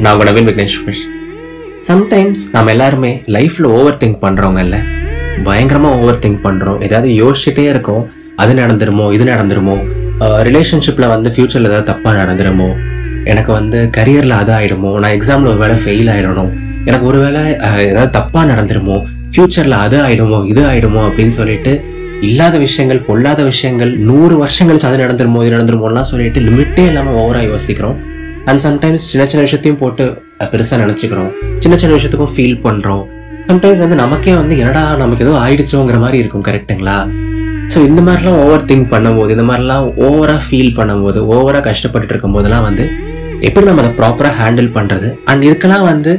நான் உங்க நவீன் விக்னேஷ் சம்டைம்ஸ் நம்ம எல்லாருமே லைஃப்ல ஓவர் திங்க் பண்றவங்க இல்லை. பயங்கரமா ஓவர் திங்க் பண்றோம். ஏதாவது யோசிச்சுட்டே இருக்கோம். அது நடந்துருமோ இது நடந்துருமோ? ரிலேஷன்ஷிப்ல வந்து ஃபியூச்சர்ல ஏதாவது தப்பா நடந்துருமோ? எனக்கு வந்து கரியர்ல அது ஆயிடுமோ? நான் எக்ஸாம்ல ஒரு வேளை ஃபெயில் ஆயிடணும். எனக்கு ஒருவேளை ஏதாவது தப்பா நடந்துருமோ? ஃபியூச்சர்ல அது ஆயிடுமோ இது ஆயிடுமோ? அப்படின்னு சொல்லிட்டு இல்லாத விஷயங்கள் பொல்லாத விஷயங்கள் நூறு வருஷங்கள் அது நடந்துருமோ இது நடந்துருமோலாம் சொல்லிட்டு லிமிட்டே இல்லாமல் ஓவராக யோசிக்கிறோம். அண்ட் சம்டைம்ஸ் சின்ன சின்ன விஷயத்தையும் போட்டு பெருசாக நினச்சிக்கிறோம். சின்ன சின்ன விஷயத்துக்கும் ஃபீல் பண்ணுறோம் சம்டைம்ஸ் வந்து நமக்கே வந்து என்னடா நமக்கு ஏதோ ஆயிடுச்சோங்கிற மாதிரி இருக்கும் கரெக்ட்டுங்களா ஸோ இந்த மாதிரிலாம் ஓவர் திங்க் பண்ணும்போது இந்த மாதிரிலாம் ஓவராக ஃபீல் பண்ணும்போது ஓவராக கஷ்டப்பட்டு இருக்கும் போதெல்லாம் வந்து எப்படி நம்ம அதை ப்ராப்பராக ஹேண்டில் பண்ணுறது அண்ட் இதுக்கெல்லாம் வந்து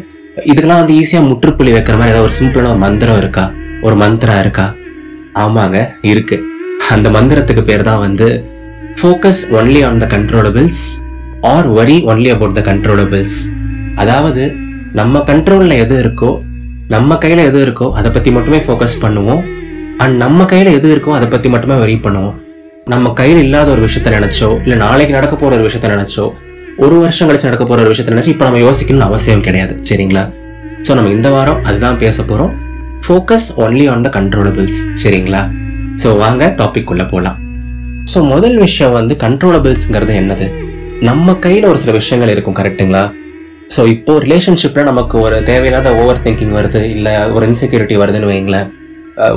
இதுக்கெல்லாம் வந்து ஈஸியாக முற்றுப்புள்ளி வைக்கிற மாதிரி ஏதாவது ஒரு சிம்பிளான ஒரு மந்திரம் இருக்கா? ஒரு மந்திரா இருக்கா? ஆமாங்க இருக்குது அந்த மந்திரத்துக்கு பேர் தான் வந்து focus only on the controllables or worry only about the controllables அதாவது நம்ம கண்ட்ரோலில் எது இருக்கோ நம்ம கையில் எது இருக்கோ அதை பற்றி மட்டுமே ஃபோக்கஸ் பண்ணுவோம். அண்ட் நம்ம கையில் எது இருக்கோ அதை பற்றி மட்டுமே வரி பண்ணுவோம். நம்ம கையில் இல்லாத ஒரு விஷயத்த நினச்சோ இல்லை நாளைக்கு நடக்க போகிற ஒரு விஷயத்த நினச்சோ ஒரு வருஷம் கழிச்சு நடக்க போகிற ஒரு விஷயத்த நினச்சி இப்போ நம்ம யோசிக்கணும்னு அவசியம் கிடையாது. சரிங்களா? ஸோ நம்ம இந்த வாரம் அதுதான் பேச போகிறோம் focus only on the controllables சரிங்களா? ஸோ வாங்க டாபிக் உள்ளே போகலாம் ஸோ முதல் விஷயம் வந்து கண்ட்ரோலபிள்ஸுங்கிறது என்னது? நம்ம கையில் ஒரு சில விஷயங்கள் இருக்கும் கரெக்ட்டுங்களா ஸோ இப்போ ரிலேஷன்ஷிப்ல நமக்கு ஒரு தேவையில்லாத ஓவர் திங்கிங் வருது இல்லை ஒரு இன்செக்யூரிட்டி வருதுன்னு வைங்களேன்.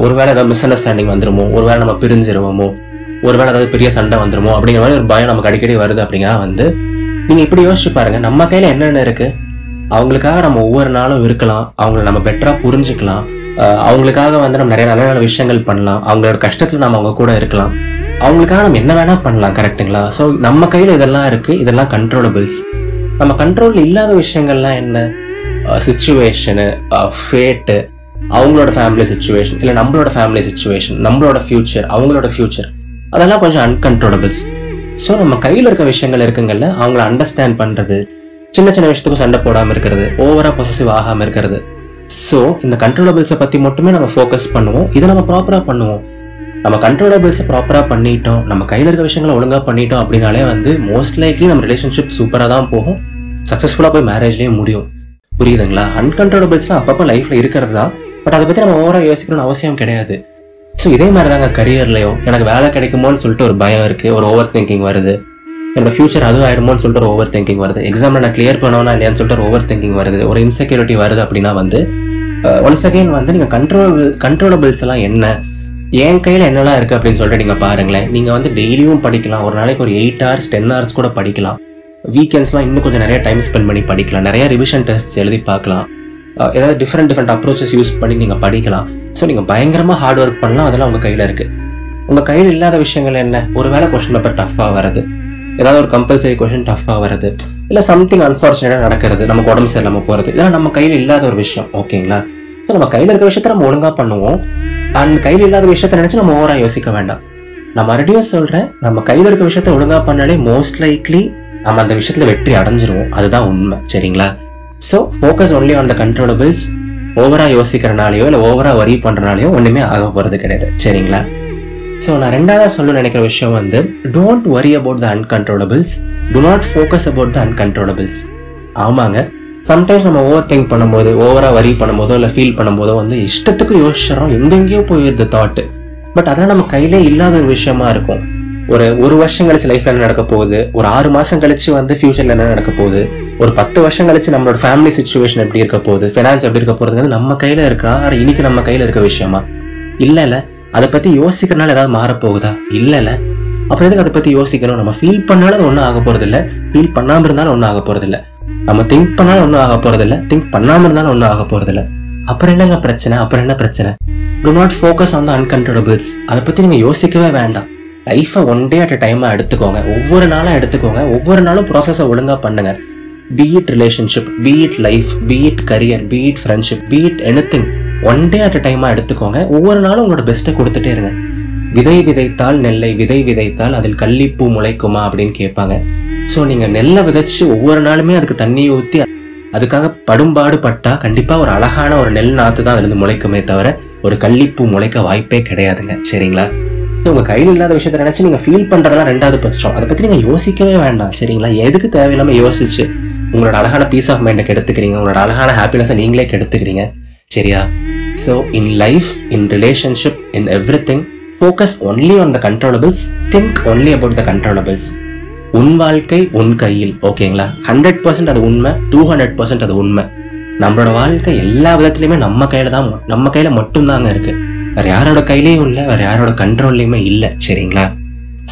ஒரு வேளை ஏதாவது மிஸ் அண்டர்ஸ்டாண்டிங் வந்துருமோ ஒருவேளை நம்ம பிரிஞ்சிருவோமோ ஒருவேளை ஏதாவது பெரிய சண்டை வந்துருமோ அப்படிங்கிற மாதிரி ஒரு பயம் நமக்கு அடிக்கடி வருது அப்படிங்கிறா வந்து நீங்க இப்படி யோசிச்சு பாருங்க நம்ம கையில் என்னென்ன இருக்கு? அவங்களுக்காக நம்ம ஒவ்வொரு நாளும் இருக்கலாம் அவங்கள நம்ம பெட்டரா புரிஞ்சுக்கலாம். அவங்களுக்காக வந்து நம்ம நிறைய நல்ல நல்ல விஷயங்கள் பண்ணலாம். அவங்களோட கஷ்டத்தில் நம்ம அவங்க கூட இருக்கலாம். அவங்களுக்காக நம்ம என்ன வேணால் பண்ணலாம் கரெக்ட்டுங்களா ஸோ நம்ம கையில் இதெல்லாம் இருக்குது இதெல்லாம் கண்ட்ரோலபிள்ஸ் நம்ம கண்ட்ரோலில் இல்லாத விஷயங்கள்லாம் என்ன? சுச்சுவேஷனு ஃபேட்டு அவங்களோட ஃபேமிலி சுச்சுவேஷன் இல்லை நம்மளோட ஃபேமிலி சுச்சுவேஷன் நம்மளோட ஃபியூச்சர் அவங்களோட ஃபியூச்சர் அதெல்லாம் கொஞ்சம் அன்கன்ட்ரோலபிள்ஸ் ஸோ நம்ம கையில் இருக்க விஷயங்கள் இருக்குங்கள்ல அவங்கள அண்டர்ஸ்டாண்ட் பண்ணுறது சின்ன சின்ன விஷயத்துக்கும் சண்டை போடாமல் இருக்கிறது ஓவராக பொசசிவ் ஆகாமல் இருக்கிறது. ஸோ இந்த கண்ட்ரோலபிள்ஸை பற்றி மட்டுமே நம்ம ஃபோக்கஸ் பண்ணுவோம் இதை நம்ம ப்ராப்பராக பண்ணுவோம். நம்ம கண்ட்ரோலபிள்ஸை ப்ராப்பராக பண்ணிட்டோம் நம்ம கையில் இருக்க விஷயங்களை ஒழுங்காக பண்ணிட்டோம் அப்படின்னாலே வந்து மோஸ்ட் லைக்லி நம்ம ரிலேஷன்ஷிப் சூப்பராக தான் போகும். சக்ஸஸ்ஃபுல்லாக போய் மேரேஜ்லேயே முடியும். புரியுதுங்களா? அன்கண்ட்ரோலபிள்ஸ்லாம் அப்பப்போ லைஃப்பில் இருக்கிறது தான். பட் அதை பற்றி நம்ம ஓவராக யோசிக்கணும்னு அவசியம் கிடையாது. ஸோ இதே மாதிரி தாங்க கரியர்லையோ எனக்கு வேலை கிடைக்குமோன்னு சொல்லிட்டு ஒரு பயம் இருக்குது ஒரு ஓவர் திங்கிங் வருது. என்னோட ஃபியூச்சர் அது ஆயிடுமோன்னு சொல்லிட்டு ஒரு ஓவர் திங்கிங் வருது எக்ஸாம்ல நான் கிளியர் பண்ணவனா இல்லையான்னு சொல்லிட்டு ஒரு ஓவர் திங்கிங் வருது. ஒரு இன்செக்யூரிட்டி வருது அப்படின்னா வந்து uh, ஒன்ஸ் அகைன் வந்து நீங்கள் கண்ட்ரோல் கண்ட்ரோலபிள்ஸ் எல்லாம் என்ன? என் கையில் என்னெல்லாம் இருக்குது அப்படின்னு சொல்லிட்டு நீங்கள் பாருங்களேன். நீங்கள் வந்து டெய்லியும் படிக்கலாம். ஒரு நாளைக்கு ஒரு எயிட் ஹவர்ஸ் டென் ஹவர்ஸ் கூட படிக்கலாம். வீக்கெண்ட்ஸ்லாம் இன்னும் கொஞ்சம் நிறைய டைம் ஸ்பெண்ட் பண்ணி படிக்கலாம். நிறைய ரிவிஷன் டெஸ்ட் எழுதி பார்க்கலாம். ஏதாவது டிஃப்ரெண்ட் டிஃப்ரெண்ட் அப்ரோச்சஸ் யூஸ் பண்ணி நீங்கள் படிக்கலாம். ஸோ நீங்கள் பயங்கரமாக ஹார்ட் ஒர்க் பண்ணலாம். அதெல்லாம் உங்கள் கையில் இருக்குது உங்கள் கையில் இல்லாத விஷயங்கள் என்ன? ஒருவேளை கொஷின் பேப்பர் டஃப்பாக வருது ஏதாவது ஒரு கம்பல்சரி கொஷின் டஃப்பாக வருது இல்லை சம்திங் அன்ஃபார்ச்சுனேட்டாக நடக்கிறது. நமக்கு உடம்பு சரியில்லாமல் போகிறது இதெல்லாம் நம்ம கையில் இல்லாத ஒரு விஷயம். ஓகேங்களா ஸோ நம்ம கையில் இருக்கிற விஷயத்த நம்ம ஒழுங்கா பண்ணுவோம். அண்ட் கையில் இல்லாத விஷயத்த நினைச்சு நம்ம ஓவரா யோசிக்க வேண்டாம். நான் மறுபடியும் சொல்றேன் நம்ம கையில் இருக்கிற விஷயத்த ஒழுங்கா பண்ணாலே மோஸ்ட் லைக்லி நம்ம அந்த விஷயத்துல வெற்றி அடைஞ்சிருவோம். அதுதான் உண்மை. சரிங்களா? So focus only on the controllables ஓவரா யோசிக்கிறனாலையோ இல்லை ஓவரா வரி பண்ணுறனாலையோ ஒன்றுமே ஆக போறது கிடையாது. சரிங்களா? ஸோ நான் ரெண்டாவதாக சொல்ல நினைக்கிற விஷயம் வந்து don't worry about the uncontrollables do not focus about the uncontrollables ஆமாங்க. சம்டைம்ஸ் நம்ம ஓவர் திங்க் பண்ணும்போது ஓவராக வரி பண்ணும்போதோ இல்லை ஃபீல் பண்ணும்போதோ வந்து இஷ்டத்துக்கு யோசிச்சிடறோம். எங்கெங்கேயோ போயிடுது தாட்டு பட் அதெல்லாம் நம்ம கையிலே இல்லாத ஒரு விஷயமா இருக்கும். ஒரு ஒரு வருஷம் கழிச்சு லைஃப்ல என்ன நடக்க போகுது? ஒரு ஆறு மாசம் கழிச்சு வந்து ஃபியூச்சர்ல என்ன நடக்க போகுது? ஒரு பத்து வருஷம் கழிச்சு நம்மளோட ஃபேமிலி சுச்சுவேஷன் எப்படி இருக்க போகுது? ஃபினான்ஸ் எப்படி இருக்க போகுதுங்கிறது நம்ம கையில இருக்கா? ஆனா இன்னைக்கு நம்ம கையில இருக்க விஷயமா? இல்ல இல்ல. அதை பத்தி யோசிக்கிறனால ஏதாவது மாறப்போகுதா? இல்ல இல்ல. அப்புறம் எதுக்கு அதை பத்தி யோசிக்கணும்? நம்ம ஃபீல் பண்ணாலும் ஒன்றும் ஆக போறது ஃபீல் பண்ணாமல் இருந்தாலும் ஒன்றும் ஆக போறது நம்ம திங்க் பண்ணாலும் ஒன்றும் ஆக போறதில்ல. திங்க் பண்ணாம இருந்தாலும் ஒன்றும் ஆக போறதில்ல. அப்புறம் என்னங்க பிரச்சனை? அப்புறம் என்ன பிரச்சனை? Do not focus on the uncontrollables அதை பத்தி நீங்க யோசிக்கவே வேண்டாம். லைஃபை ஒன் டே அட் டைமா எடுத்துக்கோங்க. ஒவ்வொரு நாளும் எடுத்துக்கோங்க. ஒவ்வொரு நாளும் ப்ராசஸை ஒழுங்கா பண்ணுங்க. Be it relationship be it life be it career be it friendship be it anything one day at டைமா எடுத்துக்கோங்க. ஒவ்வொரு நாளும் உங்களோட பெஸ்ட்டை கொடுத்துட்டே இருங்க. விதை விதைத்தால் நெல்லை விதை விதைத்தால் அதில் கள்ளிப்பூ முளைக்குமா அப்படின்னு கேட்பாங்க. ஸோ நீங்கள் நெல்லை விதைச்சு ஒவ்வொரு நாளுமே அதுக்கு தண்ணி ஊற்றி அதுக்காக படும்பாடு பட்டா கண்டிப்பாக ஒரு அழகான ஒரு நெல் நாற்று தான் அதுலேருந்து முளைக்குமே தவிர ஒரு கள்ளிப்பூ முளைக்க வாய்ப்பே கிடையாதுங்க. சரிங்களா? ஸோ உங்கள் கையில் இல்லாத விஷயத்த நினச்சி நீங்கள் ஃபீல் பண்ணுறதெல்லாம் ரெண்டாவது பட்சம். அதை பற்றி நீங்கள் யோசிக்கவே வேண்டாம். சரிங்களா? எதுக்கு தேவையில்லாமல் யோசிச்சு உங்களோட அழகான பீஸ் ஆஃப் மைண்டை கெடுத்துக்கிறீங்க உங்களோட அழகான ஹாப்பினஸை நீங்களே கெடுத்துக்கிறீங்க. சரியா? So in life in relationship in everything focus only on the controllables think only about the controllables உன் வாழ்க்கை உன் கையில் ஓகேங்களா? ஹண்ட்ரட் பர்சன்ட் அது உண்மை டூ ஹண்ட்ரட் பர்சன்ட் அது உண்மை. நம்மளோட வாழ்க்கை எல்லா விதத்துலையுமே நம்ம கையில தான் நம்ம கையில மட்டும்தாங்க இருக்கு. வேற யாரோட கையிலையும் இல்லை வேற யாரோட கண்ட்ரோல்லையுமே இல்லை சரிங்களா?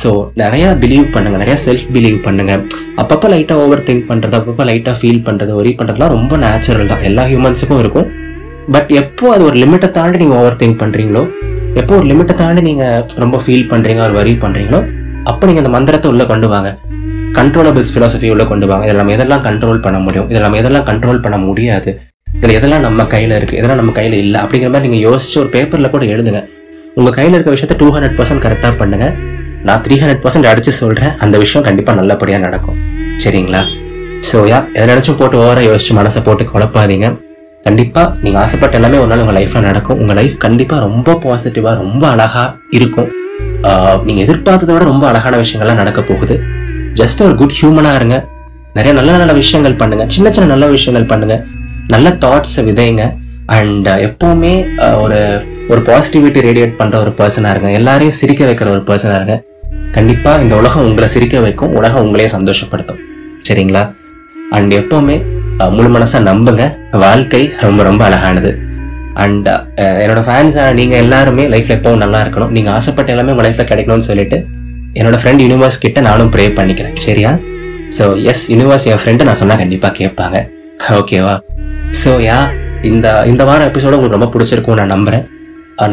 ஸோ நிறைய பிலீவ் பண்ணுங்க நிறைய செல்ஃப் பிலீவ் பண்ணுங்க. அப்பப்போ லைட்டாக ஓவர் திங்க் பண்றது அப்பப்போ லைட்டாக ஃபீல் பண்றது ஒரி பண்றதுலாம் ரொம்ப நேச்சுரல் தான். எல்லா ஹியூமன்ஸுக்கும் இருக்கும். பட் எப்போ அது ஒரு லிமிட்டை தாண்டி நீங்கள் ஓவர் திங்க் பண்றீங்களோ எப்போ ஒரு லிமிட்டை தாண்டி நீங்க ரொம்ப ஃபீல் பண்றீங்க ஒரு வரி பண்றீங்களோ அப்போ நீங்க அந்த மந்திரத்தை உள்ள கொண்டு வாங்க. கண்ட்ரோலபிள்ஸ் ஃபிலாசபி உள்ளே கொண்டு வாங்க. இதில் நம்ம எதெல்லாம் கண்ட்ரோல் பண்ண முடியும்? இதில் நம்ம எதெல்லாம் கண்ட்ரோல் பண்ண முடியாது? இதில் எதெல்லாம் நம்ம கையில இருக்கு? எதெல்லாம் நம்ம கையில் இல்லை? அப்படிங்கிற மாதிரி நீங்க யோசிச்சு ஒரு பேப்பர்ல கூட எழுதுங்க. உங்க கையில் இருக்க விஷயத்த டூ ஹண்ட்ரட் பர்சன்ட் கரெக்டாக பண்ணுங்க. நான் த்ரீ ஹண்ட்ரட் பர்சன்ட் அடிச்சு சொல்றேன். அந்த விஷயம் கண்டிப்பாக நல்லபடியா நடக்கும். சரிங்களா? ஸோ யா எதை நினச்சும் போட்டு ஓவராக யோசிச்சு மனசை போட்டு குழப்பாதீங்க. கண்டிப்பாக நீங்கள் ஆசைப்பட்ட எல்லாமே ஒரு நாள் உங்கள் லைஃப்பில் நடக்கும். உங்கள் லைஃப் கண்டிப்பாக ரொம்ப பாசிட்டிவாக ரொம்ப அழகாக இருக்கும். நீங்கள் எதிர்பார்த்ததை விட ரொம்ப அழகான விஷயங்கள்லாம் நடக்க போகுது. ஜஸ்ட் ஒரு குட் ஹியூமனாக இருங்க. நிறைய நல்ல நல்ல விஷயங்கள் பண்ணுங்க. சின்ன சின்ன நல்ல விஷயங்கள் பண்ணுங்க. நல்ல தாட்ஸை விதைங்க. அண்ட் எப்பவுமே ஒரு ஒரு பாசிட்டிவிட்டி ரேடியேட் பண்ணுற ஒரு பர்சனாக இருங்க. எல்லாரையும் சிரிக்க வைக்கிற ஒரு பர்சனாக இருங்க. கண்டிப்பாக இந்த உலகம் உங்களை சிரிக்க வைக்கும். உலகம் உங்களையே சந்தோஷப்படுத்தும். சரிங்களா? அண்ட் எப்போவுமே முழு மனசா நம்புங்க. வாழ்க்கை ரொம்ப ரொம்ப அழகானது. அண்ட் என்னோட ஃபேன்ஸாக நீங்கள் எல்லாருமே லைஃப்பில் எப்பவும் நல்லா இருக்கணும். நீங்கள் ஆசைப்பட்ட எல்லாமே உங்கள் லைஃப்பில் கிடைக்கணும்னு சொல்லிட்டு என்னோட ஃப்ரெண்ட் யூனிவர்ஸ் கிட்ட நானும் ப்ரே பண்ணிக்கிறேன். சரியா? ஸோ எஸ் யூனிவர்ஸ் என் ஃப்ரெண்டு நான் சொன்னால் கண்டிப்பாக கேட்பாங்க. ஓகேவா ஸோ யா இந்த இந்த வாரம் எபிசோட உங்களுக்கு ரொம்ப பிடிச்சிருக்கும் நான் நம்புகிறேன்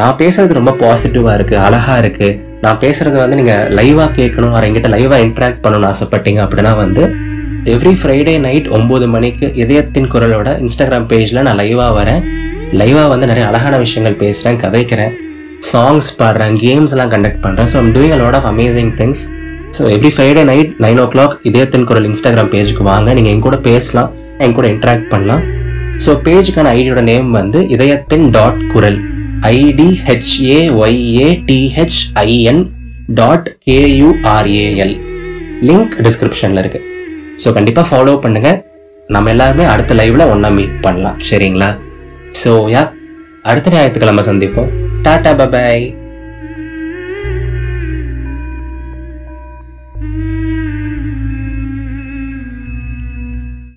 நான் பேசுறது ரொம்ப பாசிட்டிவாக இருக்கு அழகாக இருக்கு. நான் பேசுறது வந்து நீங்கள் லைவாக கேட்கணும் அவர் எங்கிட்ட லைவாக இன்ட்ராக்ட் பண்ணணும்னு ஆசைப்பட்டீங்க அப்படின்னா வந்து எவ்ரி ஃப்ரைடே நைட் ஒம்பது மணிக்கு இதயத்தின் குரலோட இன்ஸ்டாகிராம் பேஜில் நான் லைவாக வரேன். லைவாக வந்து நிறைய அழகான விஷயங்கள் பேசுகிறேன் கதைக்கிறேன். சாங்ஸ் பாடுறேன் கேம்ஸ்லாம் கண்டக்ட் பண்ணுறேன் so doing a lot of amazing things so every Friday night nine o'clock இதயத்தின் குரல் இன்ஸ்டாகிராம் பேஜுக்கு வாங்க. நீங்கள் என் கூட பேசலாம் என் கூட இன்ட்ராக்ட் பண்ணலாம். ஸோ பேஜுக்கான ஐடியோட நேம் வந்து இதயத்தின் டாட் குரல். I D H A Y A T H I N dot K U R A L link டிஸ்கிரிப்ஷனில் இருக்குது ஸோ கண்டிப்பாக ஃபாலோ பண்ணுங்க. நம்ம எல்லாருமே அடுத்த லைவ்ல ஒன்றா மீட் பண்ணலாம். சரிங்களா? ஸோ யா அடுத்த ஞாயிற்றுக்கிழமை சந்திப்போம். டாடா பபாய்